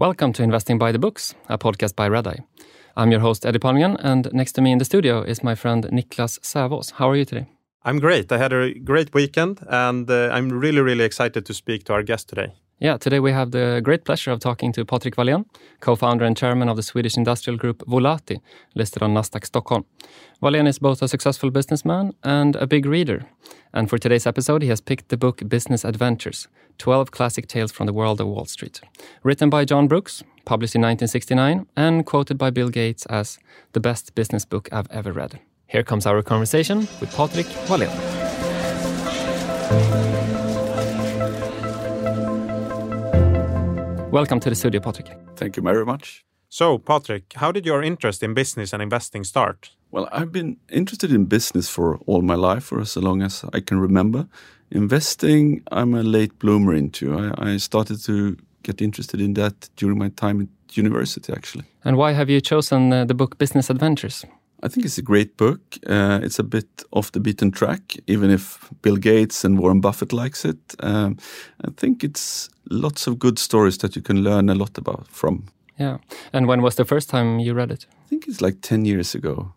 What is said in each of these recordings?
Welcome to Investing by the Books, a podcast by Redeye. I'm your host, Eddie Palmgren, and next to me in the studio is my friend Niklas Sävås. How are you today? I'm great. I had a great weekend, and uh, I'm really, really excited to speak to our guest today. Yeah, today we have the great pleasure of talking to Patrik Wahlén, co-founder and chairman of the Swedish industrial group Volati, listed on Nasdaq Stockholm. Wahlén is both a successful businessman and a big reader. And for today's episode, he has picked the book Business Adventures, 12 Classic Tales from the World of Wall Street. Written by John Brooks, published in 1969, and quoted by Bill Gates as the best business book I've ever read. Here comes our conversation with Patrik Wahlén. Welcome to the studio, Patrik. Thank you very much. So, Patrik, how did your interest in business and investing start? Well, I've been interested in business for all my life, for as long as I can remember. Investing, I'm a late bloomer into. I, I started to get interested in that during my time at university, actually. And why have you chosen uh, the book Business Adventures? I think it's a great book. Uh, it's a bit off the beaten track, even if Bill Gates and Warren Buffett likes it. Um, I think it's lots of good stories that you can learn a lot about from. Yeah. And when was the first time you read it? I think it's like 10 years ago.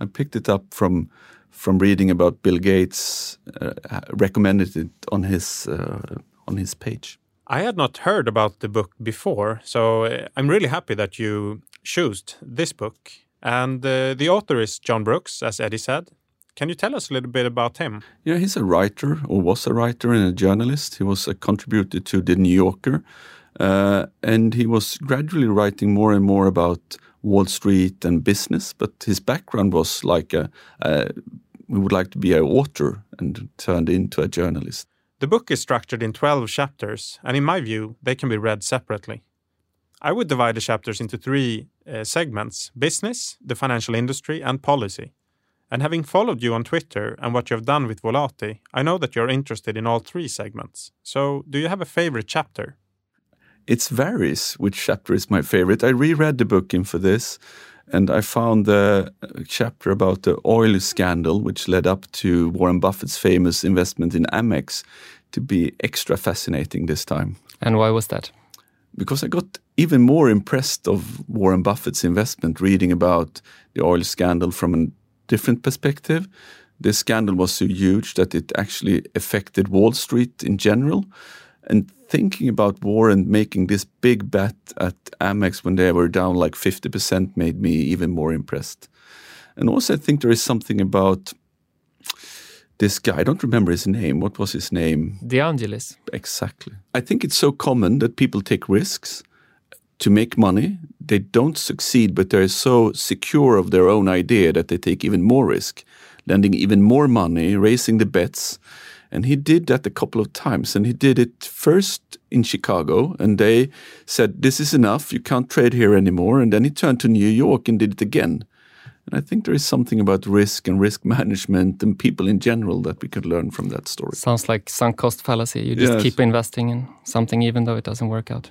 I picked it up from from reading about Bill Gates, uh, recommended it on his uh, on his page. I had not heard about the book before, so uh, I'm really happy that you chose this book. And uh, the author is John Brooks, as Eddie said. Can you tell us a little bit about him? Yeah, he's a writer, or was a writer and a journalist. He was a contributor to The New Yorker, uh, and he was gradually writing more and more about Wall Street and business. But his background was like a, a we would like to be an author and turned into a journalist. The book is structured in 12 chapters, and in my view, they can be read separately. I would divide the chapters into three uh, segments business, the financial industry, and policy. And having followed you on Twitter and what you have done with Volati, I know that you're interested in all three segments. So, do you have a favorite chapter? It varies which chapter is my favorite. I reread the book in for this, and I found the chapter about the oil scandal, which led up to Warren Buffett's famous investment in Amex, to be extra fascinating this time. And why was that? Because I got even more impressed of Warren Buffett's investment reading about the oil scandal from a different perspective. This scandal was so huge that it actually affected Wall Street in general. And thinking about Warren making this big bet at Amex when they were down like 50% made me even more impressed. And also, I think there is something about this guy. I don't remember his name. What was his name? De Angelis. Exactly. I think it's so common that people take risks to make money. They don't succeed, but they're so secure of their own idea that they take even more risk, lending even more money, raising the bets. And he did that a couple of times. And he did it first in Chicago, and they said, This is enough, you can't trade here anymore. And then he turned to New York and did it again. And I think there is something about risk and risk management and people in general that we could learn from that story. Sounds like sunk cost fallacy. You just yes. keep investing in something even though it doesn't work out.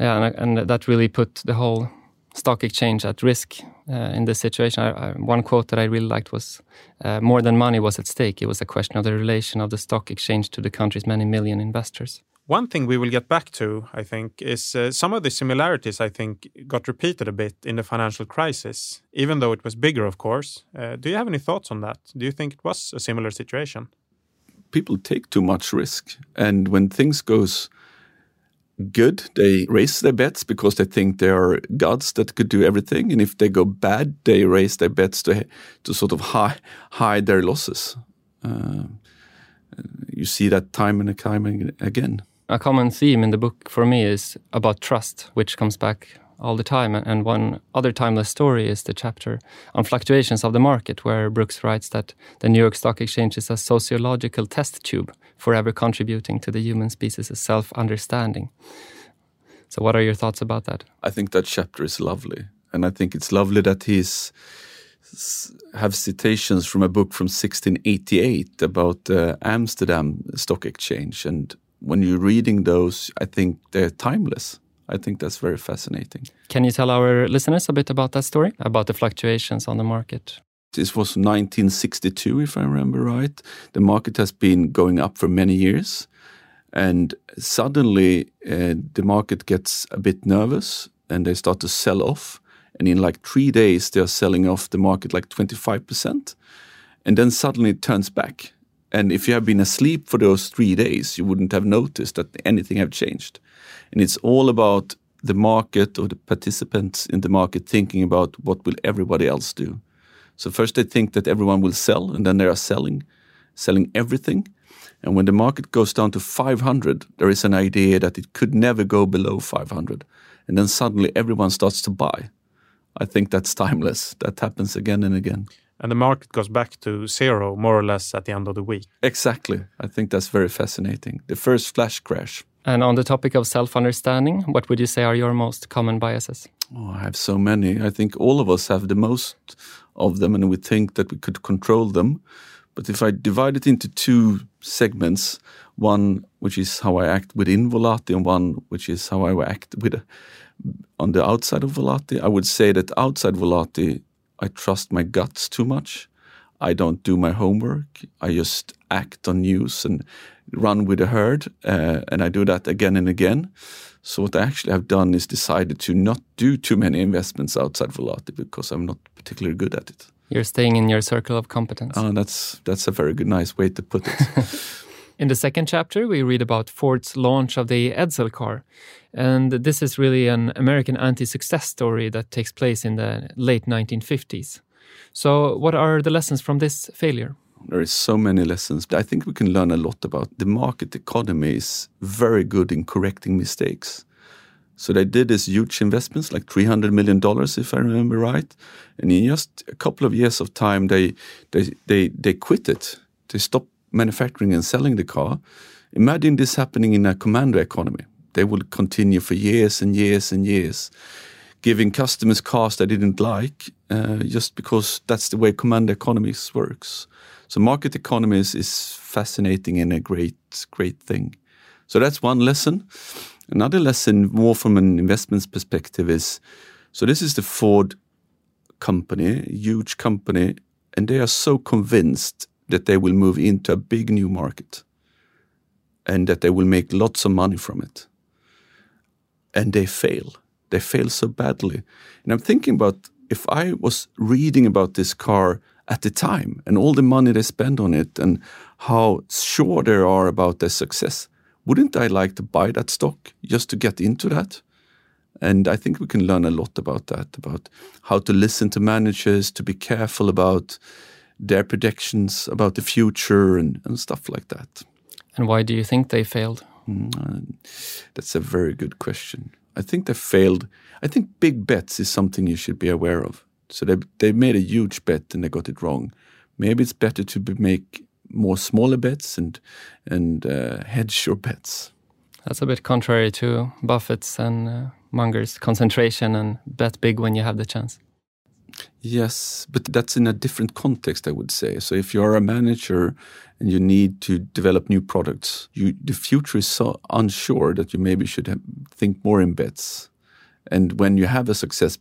Yeah, and, and that really put the whole stock exchange at risk uh, in this situation. I, I, one quote that I really liked was uh, More than money was at stake. It was a question of the relation of the stock exchange to the country's many million investors. One thing we will get back to, I think, is uh, some of the similarities I think got repeated a bit in the financial crisis, even though it was bigger, of course. Uh, do you have any thoughts on that? Do you think it was a similar situation? People take too much risk, and when things goes good, they raise their bets because they think they are gods that could do everything, and if they go bad, they raise their bets to to sort of hide hide their losses. Uh, you see that time and time again a common theme in the book for me is about trust, which comes back all the time. And one other timeless story is the chapter on fluctuations of the market, where Brooks writes that the New York Stock Exchange is a sociological test tube, forever contributing to the human species' self understanding. So, what are your thoughts about that? I think that chapter is lovely. And I think it's lovely that he's have citations from a book from 1688 about the uh, Amsterdam Stock Exchange and when you're reading those, I think they're timeless. I think that's very fascinating. Can you tell our listeners a bit about that story, about the fluctuations on the market? This was 1962, if I remember right. The market has been going up for many years. And suddenly uh, the market gets a bit nervous and they start to sell off. And in like three days, they're selling off the market like 25%. And then suddenly it turns back. And if you have been asleep for those three days, you wouldn't have noticed that anything have changed. And it's all about the market or the participants in the market thinking about what will everybody else do. So first they think that everyone will sell, and then they are selling, selling everything. And when the market goes down to 500, there is an idea that it could never go below 500. And then suddenly everyone starts to buy. I think that's timeless. That happens again and again. And the market goes back to zero more or less at the end of the week. Exactly. I think that's very fascinating. The first flash crash. And on the topic of self understanding, what would you say are your most common biases? Oh, I have so many. I think all of us have the most of them, and we think that we could control them. But if I divide it into two segments, one which is how I act within Volati, and one which is how I act with on the outside of Volati, I would say that outside Volati, I trust my guts too much. I don't do my homework. I just act on news and run with the herd, uh, and I do that again and again. So what I actually have done is decided to not do too many investments outside Volati because I'm not particularly good at it. You're staying in your circle of competence. Oh, that's that's a very good, nice way to put it. in the second chapter, we read about Ford's launch of the Edsel car, and this is really an American anti-success story that takes place in the late 1950s. So, what are the lessons from this failure? There is so many lessons. But I think we can learn a lot about the market economy is very good in correcting mistakes. So they did this huge investments, like three hundred million dollars, if I remember right. And in just a couple of years of time, they they they they quit it. They stopped manufacturing and selling the car. Imagine this happening in a commando economy. They will continue for years and years and years giving customers cars they didn't like uh, just because that's the way command economies works. So market economies is fascinating and a great, great thing. So that's one lesson. Another lesson, more from an investments perspective, is so this is the Ford company, huge company, and they are so convinced that they will move into a big new market and that they will make lots of money from it. And they fail they fail so badly. And I'm thinking about if I was reading about this car at the time and all the money they spend on it and how sure they are about their success, wouldn't I like to buy that stock just to get into that? And I think we can learn a lot about that, about how to listen to managers, to be careful about their predictions about the future and, and stuff like that. And why do you think they failed? Mm, uh, that's a very good question. I think they failed. I think big bets is something you should be aware of. So they they made a huge bet and they got it wrong. Maybe it's better to be, make more smaller bets and and uh, hedge your bets. That's a bit contrary to Buffett's and uh, Munger's concentration and bet big when you have the chance. Yes, but that's in a different context, I would say. So if you're a manager and you need to develop new products, you, the future is so unsure that you maybe should have, think more in bets. And when you have a success,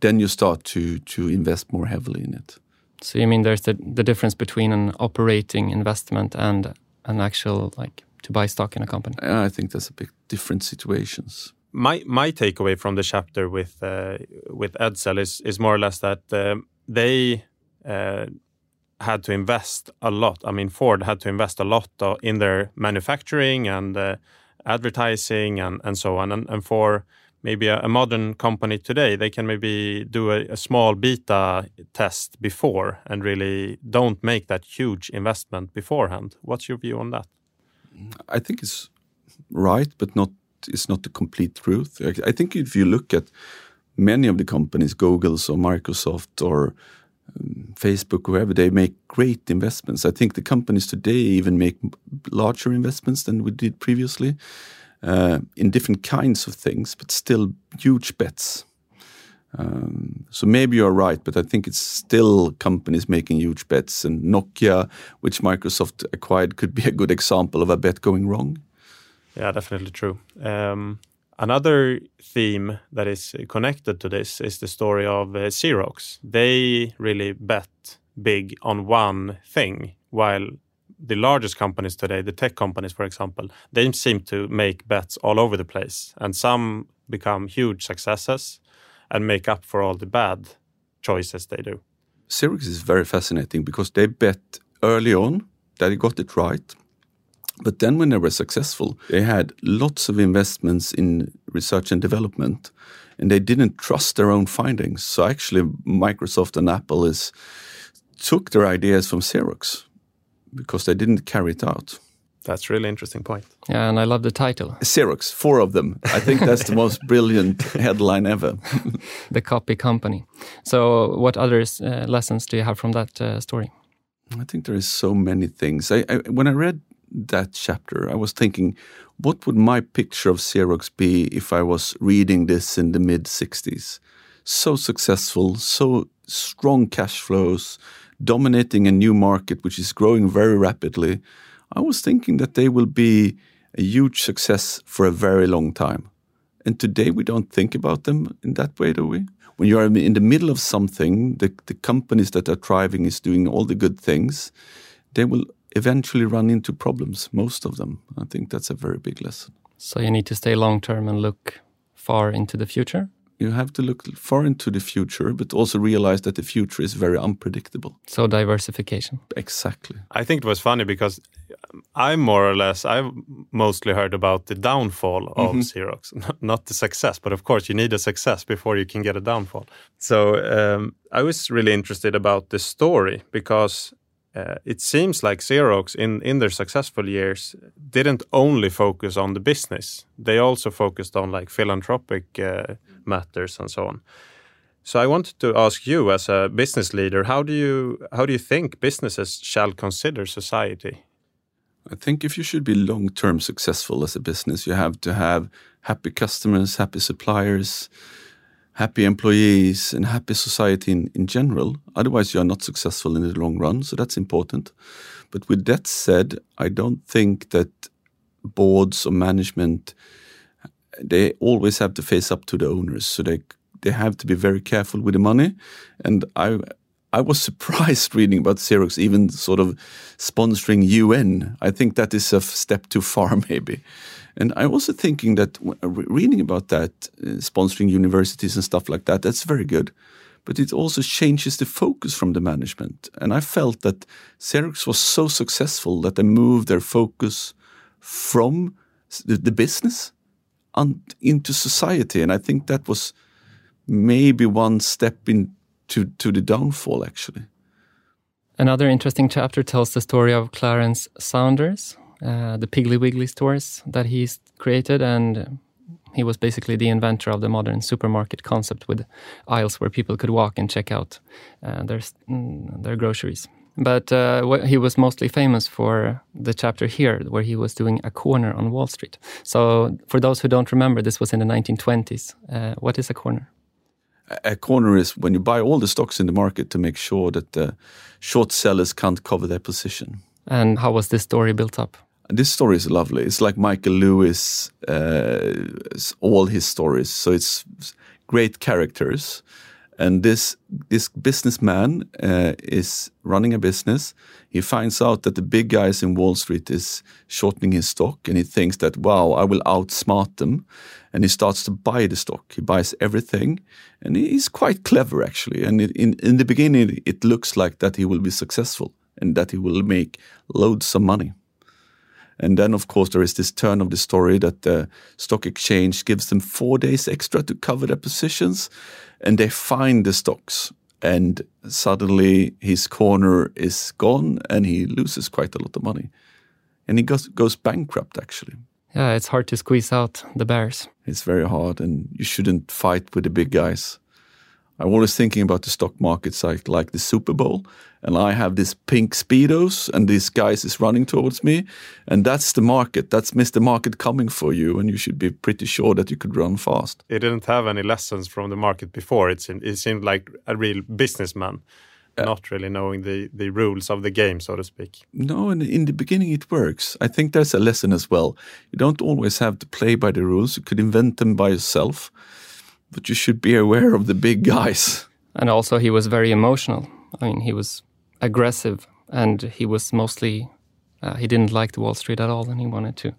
then you start to to invest more heavily in it. So you mean there's the, the difference between an operating investment and an actual like to buy stock in a company? I think that's a bit different situations my my takeaway from the chapter with uh, with Edsel is is more or less that uh, they uh, had to invest a lot. I mean, Ford had to invest a lot in their manufacturing and uh, advertising and and so on. And, and for maybe a, a, modern company today, they can maybe do a, a small beta test before and really don't make that huge investment beforehand. What's your view on that? I think it's right, but not is not the complete truth. I think if you look at many of the companies, Google's or Microsoft or um, Facebook, whoever, they make great investments. I think the companies today even make larger investments than we did previously uh, in different kinds of things, but still huge bets. Um, so maybe you're right, but I think it's still companies making huge bets, and Nokia, which Microsoft acquired, could be a good example of a bet going wrong. Yeah, definitely true. Um, another theme that is connected to this is the story of uh, Xerox. They really bet big on one thing, while the largest companies today, the tech companies, for example, they seem to make bets all over the place, and some become huge successes and make up for all the bad choices they do. Xerox is very fascinating because they bet early on that they got it right. But then, when they were successful, they had lots of investments in research and development, and they didn't trust their own findings. So, actually, Microsoft and Apple is took their ideas from Xerox because they didn't carry it out. That's a really interesting point. Yeah, and I love the title. Xerox, four of them. I think that's the most brilliant headline ever. the copy company. So, what other uh, lessons do you have from that uh, story? I think there is so many things. I, I, when I read that chapter, I was thinking, what would my picture of Xerox be if I was reading this in the mid 60s? So successful, so strong cash flows, dominating a new market which is growing very rapidly. I was thinking that they will be a huge success for a very long time. And today we don't think about them in that way, do we? When you are in the middle of something, the, the companies that are thriving is doing all the good things, they will eventually run into problems, most of them. I think that's a very big lesson. So you need to stay long term and look far into the future? You have to look far into the future, but also realize that the future is very unpredictable. So diversification. Exactly. I think it was funny because I more or less I've mostly heard about the downfall of mm -hmm. Xerox, not the success. But of course, you need a success before you can get a downfall. So um, I was really interested about the story because uh, it seems like Xerox in in their successful years didn't only focus on the business; they also focused on like philanthropic uh, matters and so on. So I wanted to ask you, as a business leader, how do you how do you think businesses shall consider society? I think if you should be long term successful as a business, you have to have happy customers, happy suppliers, happy employees, and happy society in, in general. Otherwise, you are not successful in the long run. So that's important. But with that said, I don't think that boards or management they always have to face up to the owners. So they they have to be very careful with the money. And I I was surprised reading about Xerox even sort of sponsoring UN. I think that is a step too far, maybe. And I also thinking that reading about that, uh, sponsoring universities and stuff like that, that's very good. But it also changes the focus from the management. And I felt that Xerox was so successful that they moved their focus from the, the business into society. And I think that was maybe one step into to to the downfall, actually. Another interesting chapter tells the story of Clarence Saunders, uh, the Piggly Wiggly stores that he's created, and he was basically the inventor of the modern supermarket concept with aisles where people could walk and check out uh, their mm, their groceries. But uh, he was mostly famous for the chapter here, where he was doing a corner on Wall Street. So, for those who don't remember, this was in the 1920s. Uh, what is a corner? A corner is when you buy all the stocks in the market to make sure that the short sellers can't cover their position. And how was this story built up? This story is lovely. It's like Michael Lewis, uh, all his stories. So it's great characters and this this businessman uh, is running a business. He finds out that the big guys in Wall Street is shortening his stock, and he thinks that wow, I will outsmart them. And he starts to buy the stock. He buys everything, and he's quite clever actually. And it, in in the beginning, it looks like that he will be successful and that he will make loads of money. And then, of course, there is this turn of the story that the stock exchange gives them four days extra to cover their positions, and they find the stocks. And suddenly his corner is gone, and he loses quite a lot of money. And he goes, goes bankrupt, actually. Yeah, it's hard to squeeze out the bears. It's very hard, and you shouldn't fight with the big guys. I'm always thinking about the stock markets like, like the Super Bowl, and I have this pink speedos, and this guy is running towards me, and that's the market. That's Mr. Market coming for you, and you should be pretty sure that you could run fast. He didn't have any lessons from the market before. It seemed, it seemed like a real businessman. Yeah. Not really knowing the, the rules of the game, so to speak. No, and in the beginning it works. I think there's a lesson as well. You don't always have to play by the rules. You could invent them by yourself but you should be aware of the big guys. And also, he was very emotional. I mean, he was aggressive and he was mostly Uh, he didn't like the Wall Street at all, and he wanted to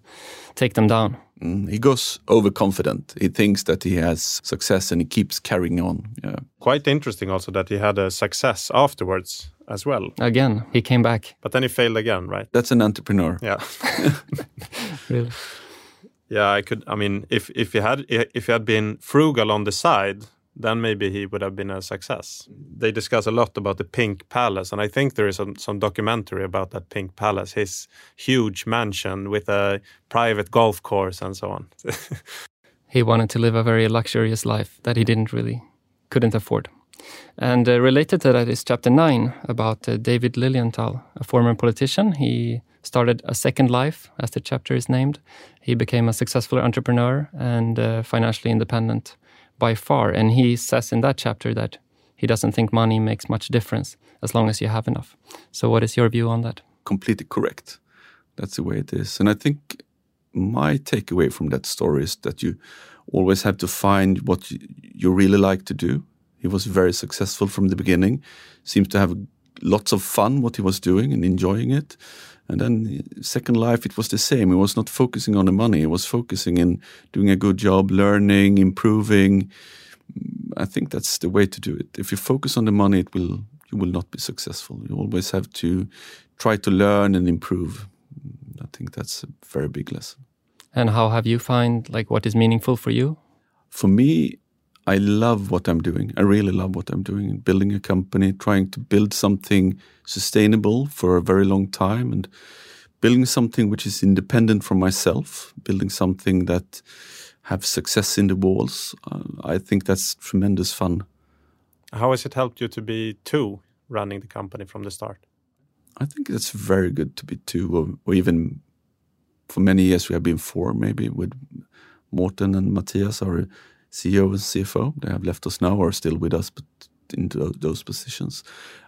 take them down. Mm, he goes overconfident. He thinks that he has success, and he keeps carrying on. Yeah. Quite interesting, also that he had a success afterwards as well. Again, he came back. But then he failed again, right? That's an entrepreneur. Yeah. really. Yeah, I could. I mean, if if he had if he had been frugal on the side, then maybe he would have been a success. They discuss a lot about the Pink Palace, and I think there is some, some documentary about that Pink Palace, his huge mansion with a private golf course and so on. he wanted to live a very luxurious life that he didn't really couldn't afford. And uh, related to that is chapter 9 about uh, David Lilienthal, a former politician. He started a second life, as the chapter is named. He became a successful entrepreneur and uh, financially independent by far. And he says in that chapter that he doesn't think money makes much difference as long as you have enough. So, what is your view on that? Completely correct. That's the way it is. And I think my takeaway from that story is that you always have to find what you really like to do. He was very successful from the beginning, seems to have lots of fun what he was doing and enjoying it. And then Second Life, it was the same. It was not focusing on the money. It was focusing in doing a good job, learning, improving. I think that's the way to do it. If you focus on the money, it will you will not be successful. You always have to try to learn and improve. I think that's a very big lesson. And how have you find like what is meaningful for you? For me, I love what I'm doing. I really love what I'm doing. In building a company, trying to build something sustainable for a very long time, and building something which is independent from myself. Building something that have success in the walls. Uh, I think that's tremendous fun. How has it helped you to be two running the company from the start? I think it's very good to be two, or, or even for many years we have been four, maybe with Mårten and Mattias, our CEO and CFO. They have left us now or are still with us, but in those positions.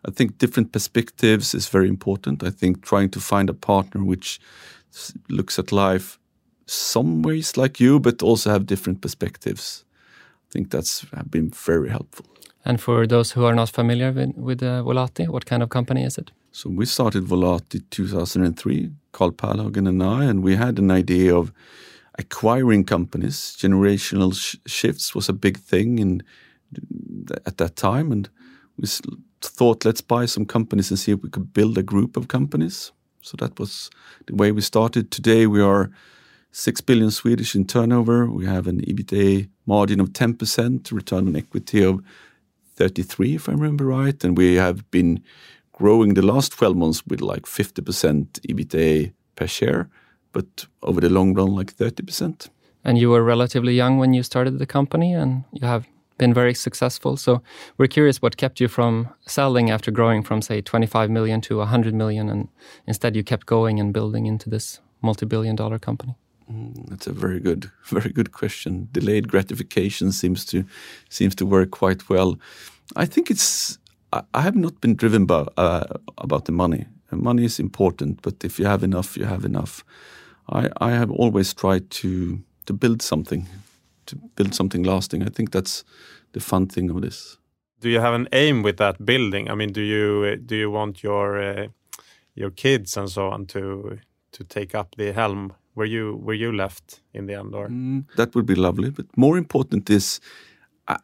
I think different perspectives is very important. I think trying to find a partner which looks at life some ways like you, but also have different perspectives. I think that's been very helpful. And for those who are not familiar with, with uh, Volati, what kind of company is it? So we started Volati 2003, Karl Perlhagen and I, and we had an idea of acquiring companies. Generational sh shifts was a big thing in at that time, and we thought, let's buy some companies and see if we could build a group of companies. So that was the way we started. Today we are six billion Swedish in turnover. We have an EBITDA margin of 10%, return on equity of 33, if I remember right, and we have been growing the last 12 months with like 50% EBITDA per share but over the long run, like 30%. And you were relatively young when you started the company, and you have been very successful. So we're curious what kept you from selling after growing from, say, 25 million to 100 million, and instead you kept going and building into this multi-billion dollar company. Mm, that's a very good, very good question. Delayed gratification seems to seems to work quite well. I think it's. I, I have not been driven by uh, about the money. Money is important, but if you have enough, you have enough. I, I have always tried to to build something, to build something lasting. I think that's the fun thing of this. Do you have an aim with that building? I mean, do you do you want your uh, your kids and so on to to take up the helm where you where you left in the end, or mm, that would be lovely. But more important is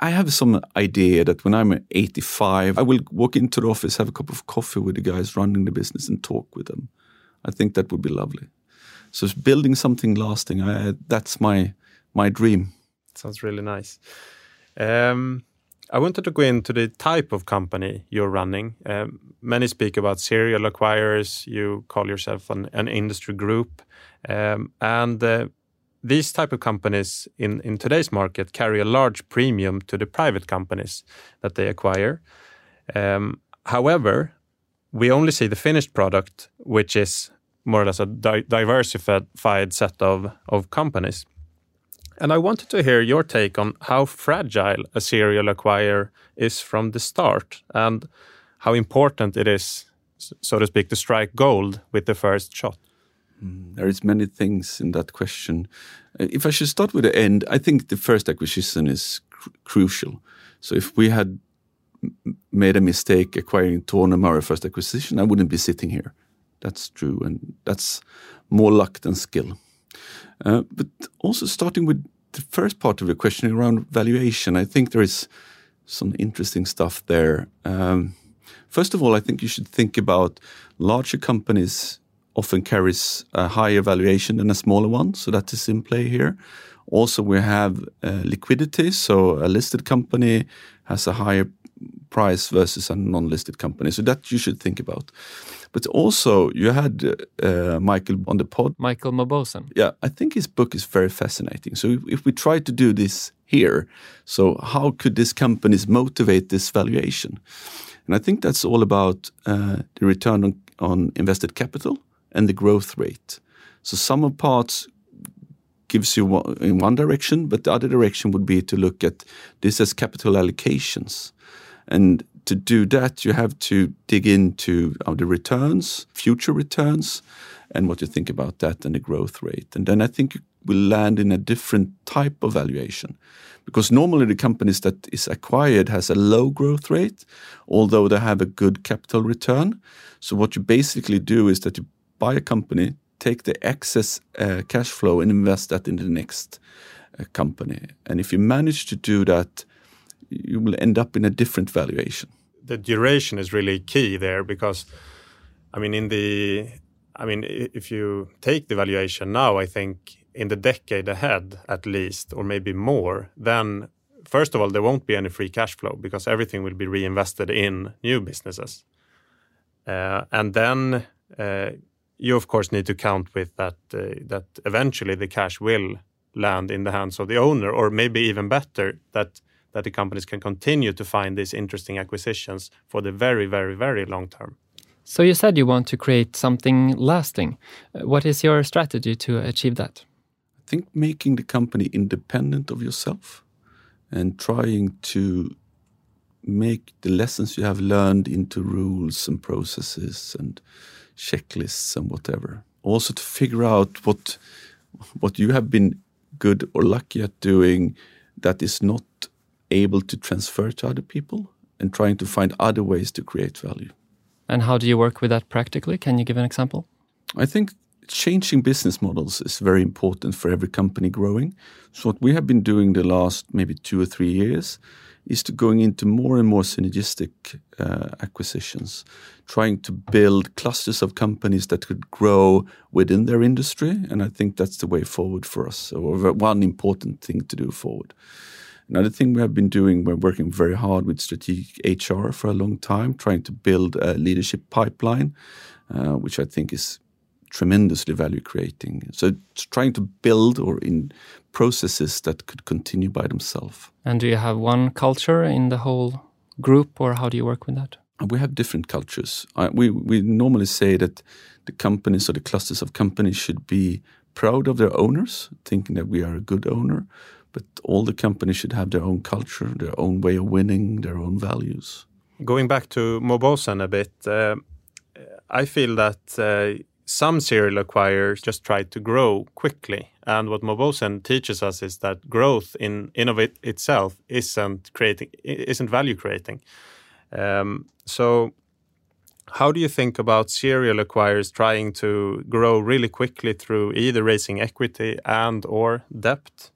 I have some idea that when I'm 85, I will walk into the office, have a cup of coffee with the guys running the business, and talk with them. I think that would be lovely. So building something lasting, I, that's my my dream. Sounds really nice. Um, I wanted to go into the type of company you're running. Um, many speak about serial acquirers. You call yourself an, an industry group, um, and uh, these type of companies in, in today's market carry a large premium to the private companies that they acquire. Um, however, we only see the finished product, which is more or less a di diversified set of, of companies. And I wanted to hear your take on how fragile a serial acquirer is from the start and how important it is, so to speak, to strike gold with the first shot. Mm, there is many things in that question. Uh, if I should start with the end, I think the first acquisition is cr crucial. So if we had made a mistake acquiring Tornum, our first acquisition, I wouldn't be sitting here. That's true, and that's more luck than skill. Uh, but also starting with the first part of your question around valuation, I think there is some interesting stuff there. Um, first of all, I think you should think about larger companies often carries a higher valuation than a smaller one, so that is in play here. Also, we have uh, liquidity, so a listed company has a higher price versus a non-listed company. So that you should think about. But also, you had uh, Michael on the pod. Michael Mauboussin. Yeah, I think his book is very fascinating. So if, if we try to do this here, so how could these companies motivate this valuation? And I think that's all about uh, the return on, on invested capital and the growth rate. So sum of parts gives you in one direction, but the other direction would be to look at this as capital allocations. And to do that, you have to dig into uh, the returns, future returns, and what you think about that and the growth rate. And then I think you will land in a different type of valuation. Because normally the companies that is acquired has a low growth rate, although they have a good capital return. So what you basically do is that you buy a company, take the excess uh, cash flow and invest that in the next uh, company. And if you manage to do that, you will end up in a different valuation. The duration is really key there because, I mean, in the, I mean, if you take the valuation now, I think in the decade ahead at least, or maybe more, then first of all, there won't be any free cash flow because everything will be reinvested in new businesses. Uh, and then uh, you of course need to count with that uh, that eventually the cash will land in the hands of the owner, or maybe even better that that the companies can continue to find these interesting acquisitions for the very, very, very long term. So you said you want to create something lasting. Uh, what is your strategy to achieve that? I think making the company independent of yourself and trying to make the lessons you have learned into rules and processes and checklists and whatever. Also to figure out what what you have been good or lucky at doing that is not able to transfer to other people and trying to find other ways to create value. And how do you work with that practically? Can you give an example? I think changing business models is very important for every company growing. So what we have been doing the last maybe two or three years is to going into more and more synergistic uh, acquisitions, trying to build clusters of companies that could grow within their industry. And I think that's the way forward for us, or one important thing to do forward. Another thing we have been doing, we're working very hard with strategic HR for a long time, trying to build a leadership pipeline, uh, which I think is tremendously value creating. So trying to build or in processes that could continue by themselves. And do you have one culture in the whole group, or how do you work with that? We have different cultures. I, we we normally say that the companies or the clusters of companies should be proud of their owners, thinking that we are a good owner, but all the companies should have their own culture, their own way of winning, their own values. Going back to Mauboussin a bit, uh, I feel that uh, some serial acquirers just try to grow quickly. And what Mauboussin teaches us is that growth in, in of it itself isn't creating isn't value creating. Um, so how do you think about serial acquirers trying to grow really quickly through either raising equity and or debt?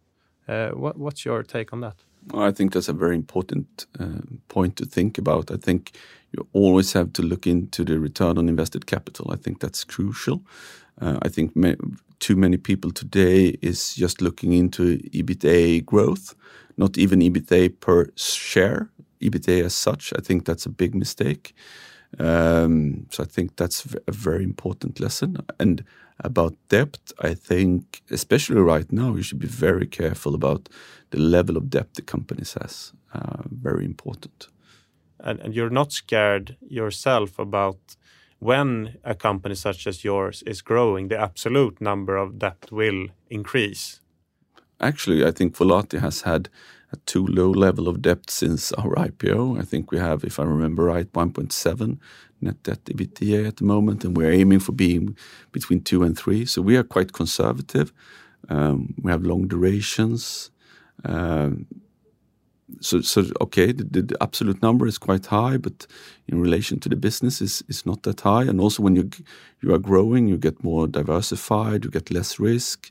Uh, what, what's your take on that? I think that's a very important uh, point to think about. I think you always have to look into the return on invested capital. I think that's crucial. Uh, I think too many people today is just looking into EBITDA growth, not even EBITDA per share, EBITDA as such. I think that's a big mistake. Um, so I think that's a very important lesson. And about debt, I think, especially right now, you should be very careful about the level of debt the companies has. Uh, very important and, and you're not scared yourself about when a company such as yours is growing, the absolute number of debt will increase. Actually, I think Volati has had a too low level of debt since our IPO. I think we have, if I remember right, 1.7 net debt EBITDA at the moment, and we're aiming for being between two and three. So we are quite conservative. Um, we have long durations. Um, so, so okay, the, the, absolute number is quite high, but in relation to the business is is not that high. And also, when you you are growing, you get more diversified, you get less risk,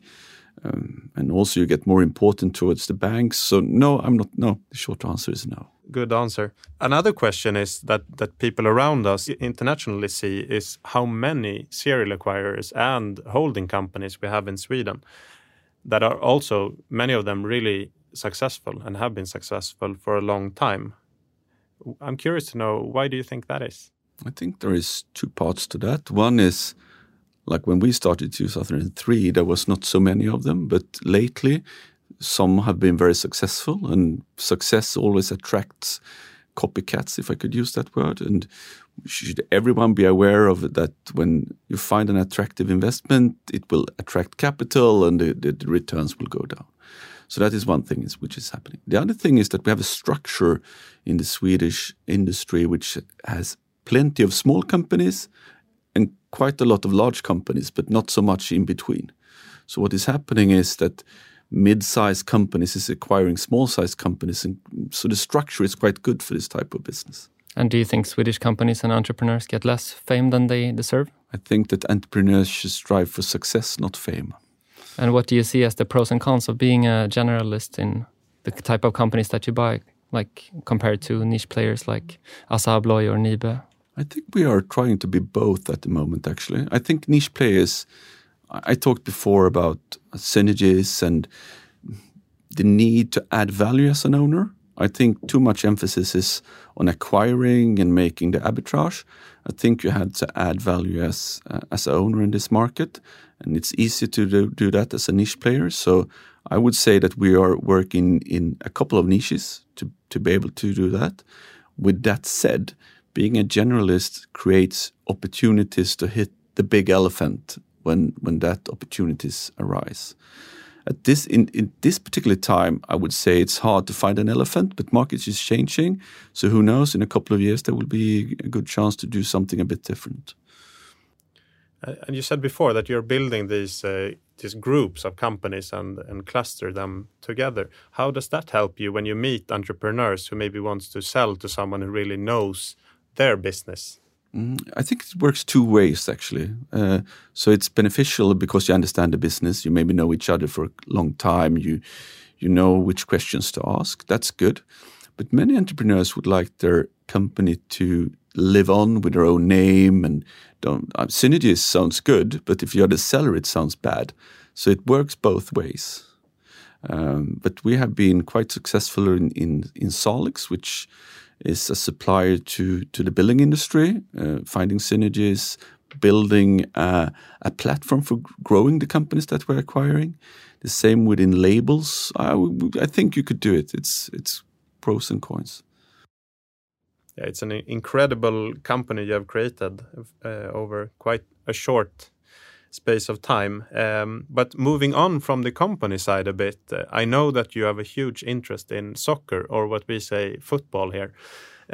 um, and also you get more important towards the banks. So no, I'm not. No, the short answer is no. Good answer. Another question is that that people around us internationally see is how many serial acquirers and holding companies we have in Sweden that are also many of them really successful and have been successful for a long time. I'm curious to know why do you think that is? I think there is two parts to that. One is like when we started 2003, there was not so many of them, but lately some have been very successful, and success always attracts copycats, if I could use that word. And should everyone be aware of that when you find an attractive investment, it will attract capital and the, the, returns will go down. So that is one thing is, which is happening. The other thing is that we have a structure in the Swedish industry which has plenty of small companies and quite a lot of large companies, but not so much in between. So what is happening is that mid-sized companies is acquiring small-sized companies, and so the structure is quite good for this type of business. And do you think Swedish companies and entrepreneurs get less fame than they deserve? I think that entrepreneurs should strive for success, not fame. And what do you see as the pros and cons of being a generalist in the type of companies that you buy, like compared to niche players like Assa Abloy or Nibe? I think we are trying to be both at the moment, actually. I think niche players, I talked before about synergies and the need to add value as an owner. I think too much emphasis is on acquiring and making the arbitrage. I think you had to add value as uh, as an owner in this market, and it's easy to do, do that as a niche player. So I would say that we are working in a couple of niches to, to be able to do that. With that said, being a generalist creates opportunities to hit the big elephant when when that opportunities arise. At this in, in this particular time, I would say it's hard to find an elephant, but markets is changing. So who knows? In a couple of years, there will be a good chance to do something a bit different. Uh, and you said before that you're building these uh, these groups of companies and and cluster them together. How does that help you when you meet entrepreneurs who maybe wants to sell to someone who really knows their business? Mm, I think it works two ways actually. Uh, so it's beneficial because you understand the business. You maybe know each other for a long time. You you know which questions to ask. That's good. But many entrepreneurs would like their company to live on with their own name and don't uh, synergies sounds good but if you're the seller it sounds bad so it works both ways um, but we have been quite successful in in, in Salix which is a supplier to to the building industry uh, finding synergies building a, a, platform for growing the companies that we're acquiring. The same within labels. I, I think you could do it. It's it's pros and cons. Yeah, it's an incredible company you have created uh, over quite a short space of time. Um, but moving on from the company side a bit, uh, I know that you have a huge interest in soccer, or what we say, football here.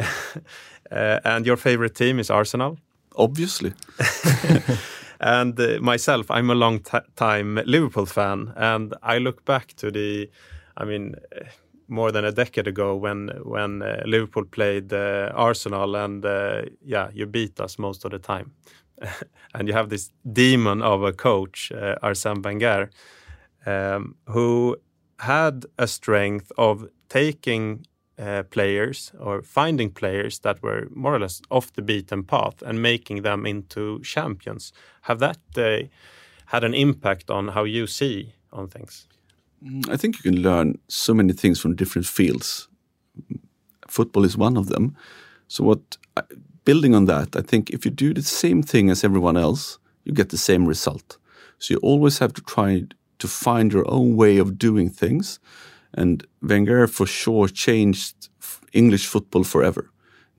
uh, and your favorite team is Arsenal. Obviously. and uh, myself, I'm a long time Liverpool fan, and I look back to the, I mean more than a decade ago when when uh, Liverpool played uh, Arsenal and uh, yeah you beat us most of the time and you have this demon of a coach uh, Arsene Wenger um, who had a strength of taking uh, players or finding players that were more or less off the beaten path and making them into champions have that uh, had an impact on how you see on things Mm, I think you can learn so many things from different fields. Football is one of them. So, what building on that, I think if you do the same thing as everyone else, you get the same result. So, you always have to try to find your own way of doing things. And Wenger, for sure, changed English football forever.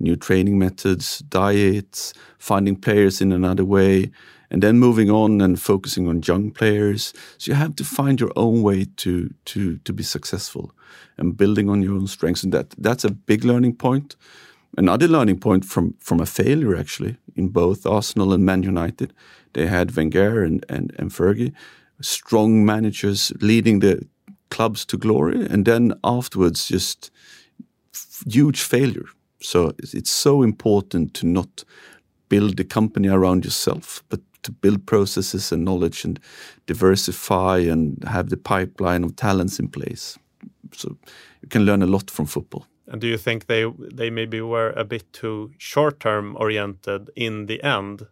New training methods, diets, finding players in another way and then moving on and focusing on young players. So you have to find your own way to to to be successful and building on your own strengths. And that that's a big learning point. Another learning point from from a failure actually in both Arsenal and Man United. They had Wenger and and, and Fergie, strong managers leading the clubs to glory, and then afterwards just huge failure. So it's so important to not build the company around yourself, but to build processes and knowledge and diversify and have the pipeline of talents in place. So you can learn a lot from football. And do you think they they maybe were a bit too short term oriented in the end,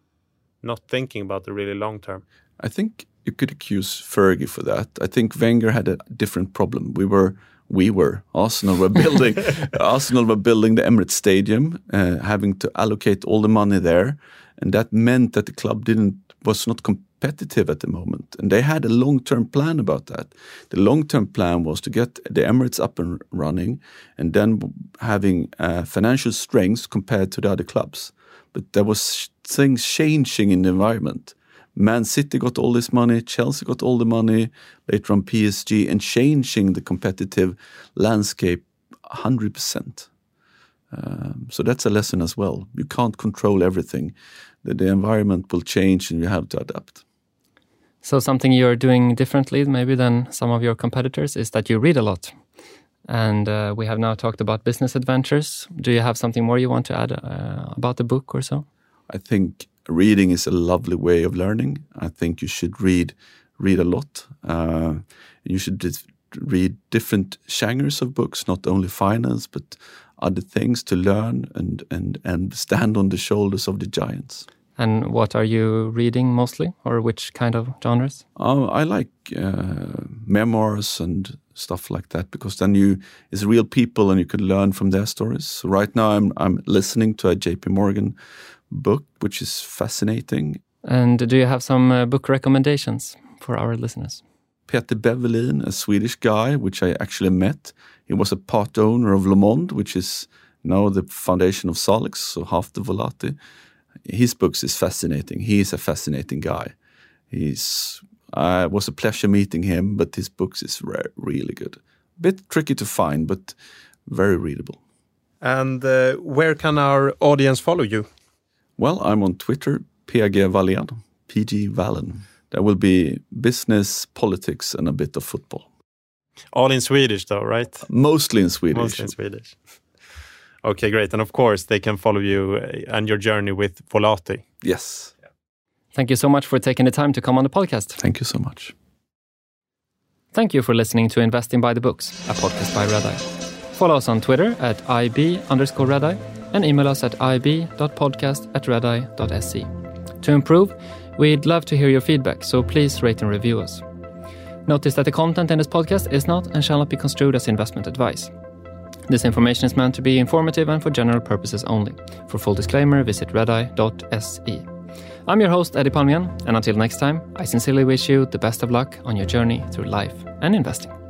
not thinking about the really long term? I think you could accuse Fergie for that. I think Wenger had a different problem. We were we were Arsenal were building Arsenal were building the Emirates Stadium, uh, having to allocate all the money there, and that meant that the club didn't was not competitive at the moment. And they had a long term plan about that. The long term plan was to get the Emirates up and running, and then having uh, financial strength compared to the other clubs. But there was things changing in the environment Man City got all this money, Chelsea got all the money, later on PSG, and changing the competitive landscape 100%. Um, so that's a lesson as well. You can't control everything. The, the environment will change and you have to adapt. So, something you're doing differently, maybe than some of your competitors, is that you read a lot. And uh, we have now talked about business adventures. Do you have something more you want to add uh, about the book or so? I think reading is a lovely way of learning. I think you should read read a lot. Uh, you should read different genres of books, not only finance but other things to learn and and and stand on the shoulders of the giants. And what are you reading mostly, or which kind of genres? Uh, I like uh, memoirs and stuff like that because then you it's real people and you can learn from their stories. So right now I'm I'm listening to a J.P. Morgan book, which is fascinating. And do you have some uh, book recommendations for our listeners? Peter Bevelin, a Swedish guy, which I actually met. He was a part owner of Le Monde, which is now the foundation of Salix, so half the Volati. His books is fascinating. He is a fascinating guy. He's uh, was a pleasure meeting him, but his books is re really good. Bit tricky to find, but very readable. And uh, where can our audience follow you? Well, I'm on Twitter, PG Wahlén, PG Wahlen. There will be business, politics, and a bit of football. All in Swedish, though, right? Mostly in Swedish. Mostly in Swedish. Okay, great. And of course, they can follow you uh, and your journey with Volati. Yes. Thank you so much for taking the time to come on the podcast. Thank you so much. Thank you for listening to Investing by the Books, a podcast by Redeye. Follow us on Twitter at IB underscore Redeye and email us at ib.podcast at redeye.se. To improve, we'd love to hear your feedback, so please rate and review us. Notice that the content in this podcast is not and shall not be construed as investment advice. This information is meant to be informative and for general purposes only. For full disclaimer, visit redeye.se. I'm your host, Eddie Palmgren, and until next time, I sincerely wish you the best of luck on your journey through life and investing.